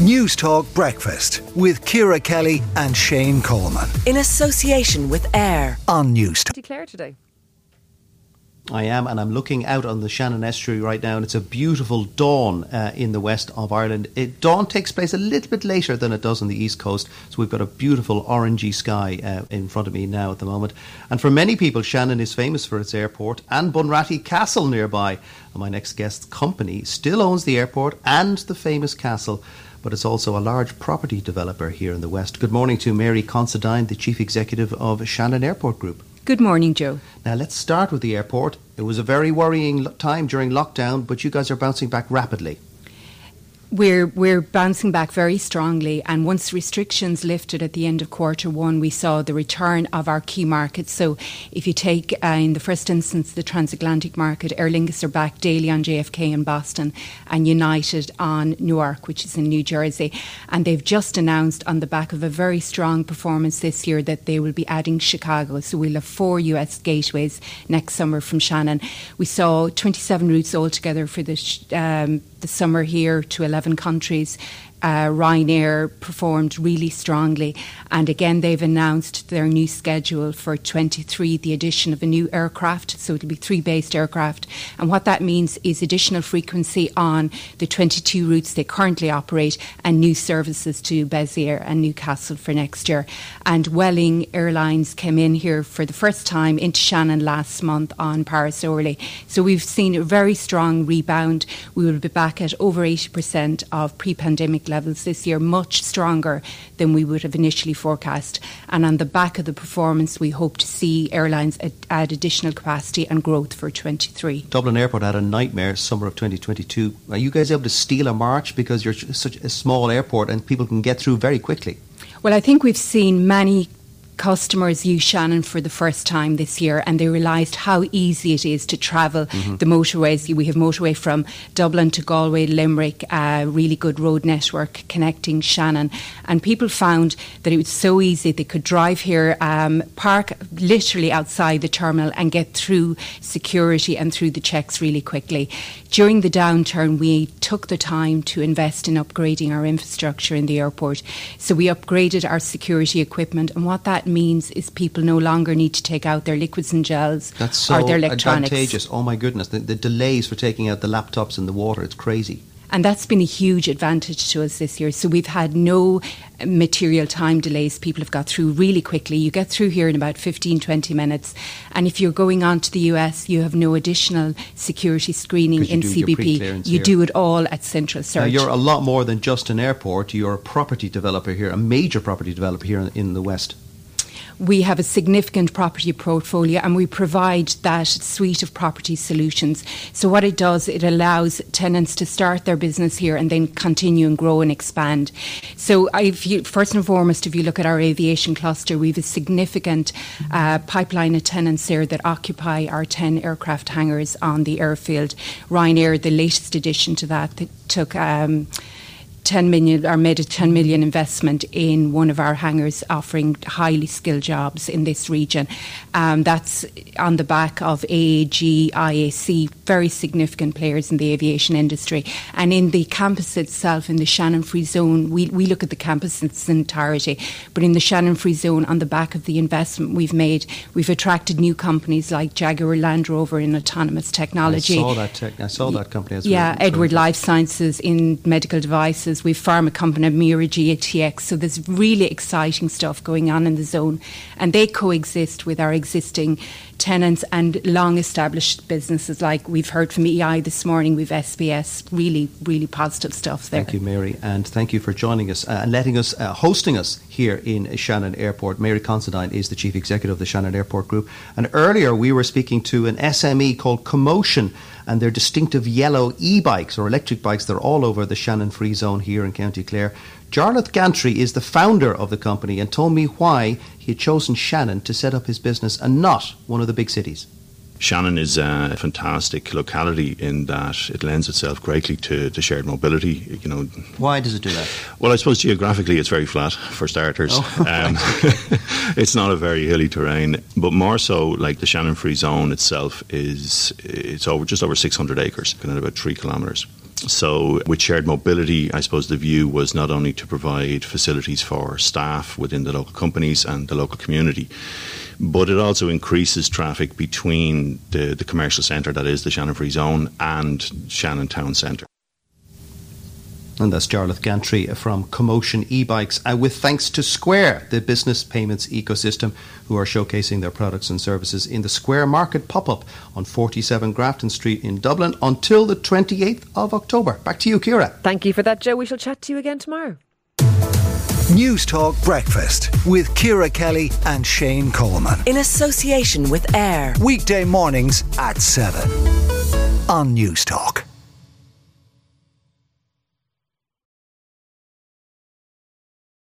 News Talk Breakfast with Ciara Kelly and Shane Coleman. In association with AIR on News Talk. Declare today. I am, and I'm looking out on the Shannon Estuary right now, and it's a beautiful dawn uh, in the west of Ireland. It, dawn takes place a little bit later than it does on the east coast, so we've got a beautiful orangey sky uh, in front of me now at the moment. And for many people, Shannon is famous for its airport and Bunratty Castle nearby. And my next guest's company still owns the airport and the famous castle but it's also a large property developer here in the West. Good morning to Mary Considine, the Chief Executive of Shannon Airport Group. Good morning, Joe. Now, let's start with the airport. It was a very worrying time during lockdown, but you guys are bouncing back rapidly. We're we're bouncing back very strongly, and once restrictions lifted at the end of quarter one, we saw the return of our key markets. So, if you take uh, in the first instance the transatlantic market, Aer Lingus are back daily on JFK in Boston, and United on Newark, which is in New Jersey, and they've just announced on the back of a very strong performance this year that they will be adding Chicago. So we'll have four US gateways next summer from Shannon. We saw 27 routes altogether for the um, the summer here to 11 countries uh, Ryanair performed really strongly. And again, they've announced their new schedule for 23, the addition of a new aircraft. So it'll be three based aircraft. And what that means is additional frequency on the 22 routes they currently operate and new services to Béziers and Newcastle for next year. And Vueling Airlines came in here for the first time into Shannon last month on Paris Orly. So we've seen a very strong rebound. We will be back at over 80% of pre pandemic levels this year, much stronger than we would have initially forecast. And on the back of the performance, we hope to see airlines add additional capacity and growth for 23. Dublin Airport had a nightmare summer of 2022. Are you guys able to steal a march because you're such a small airport and people can get through very quickly? Well, I think we've seen many customers use Shannon for the first time this year and they realised how easy it is to travel mm-hmm. the motorways. We have motorway from Dublin to Galway, Limerick, a really good road network connecting Shannon. And people found that it was so easy. They could drive here, um, park literally outside the terminal and get through security and through the checks really quickly. During the downturn, we took the time to invest in upgrading our infrastructure in the airport. So we upgraded our security equipment and what that means is people no longer need to take out their liquids and gels That's so or their electronics. advantageous. Oh my goodness, the, the delays for taking out the laptops in the water, it's crazy. And that's been a huge advantage to us this year. So we've had no material time delays. People have got through really quickly. You get through here in about 15, 20 minutes. And if you're going on to the US, you have no additional security screening in CBP. You here. do it all at Central Search. Now, you're a lot more than just an airport. You're a property developer here, a major property developer here in, in the West we have a significant property portfolio and we provide that suite of property solutions. So, what it does, it allows tenants to start their business here and then continue and grow and expand. So, you, first and foremost, if you look at our aviation cluster, we have a significant uh, pipeline of tenants there that occupy our 10 aircraft hangars on the airfield. Ryanair, the latest addition to that, that took. Um, 10 million or made a 10 million investment in one of our hangars offering highly skilled jobs in this region. Um, that's on the back of AAG, IAC, very significant players in the aviation industry. And in the campus itself, in the Shannon Free Zone, we, we look at the campus in its entirety. But in the Shannon Free Zone, on the back of the investment we've made, we've attracted new companies like Jaguar Land Rover in autonomous technology. I saw that, tech, I saw that company as well. Yeah, Edward Life Sciences in medical devices services. We've pharma company Mira GATX. So there's really exciting stuff going on in the zone, and they coexist with our existing tenants and long established businesses like we've heard from EI this morning, we've SBS, really, really positive stuff there. Thank you, Mary, and thank you for joining us uh, and letting us, uh, hosting us here in Shannon Airport. Mary Considine is the Chief Executive of the Shannon Airport Group. And earlier we were speaking to an SME called Commotion and their distinctive yellow e bikes or electric bikes. They're all over the Shannon Free Zone here in County Clare. Jarlath Gantry is the founder of the company and told me why he had chosen Shannon to set up his business and not one of the big cities. Shannon is a fantastic locality in that it lends itself greatly to, to shared mobility. You know, why does it do that? Well, I suppose geographically it's very flat for starters. Oh, um, it's not a very hilly terrain, but more so like the Shannon Free Zone itself is it's over just over 600 acres, and about three kilometres. So, with shared mobility, I suppose the view was not only to provide facilities for staff within the local companies and the local community, but it also increases traffic between the, the commercial centre, that is the Shannon Free Zone, and Shannon Town Centre. And that's Jarlath Gantry from Commotion e-bikes, uh, with thanks to Square, the business payments ecosystem, who are showcasing their products and services in the Square Market pop-up on 47 Grafton Street in Dublin until the 28th of October. Back to you, Ciara. Thank you for that, Joe. We shall chat to you again tomorrow. News Talk Breakfast with Ciara Kelly and Shane Coleman. In association with AIR. Weekday mornings at 7 on Newstalk.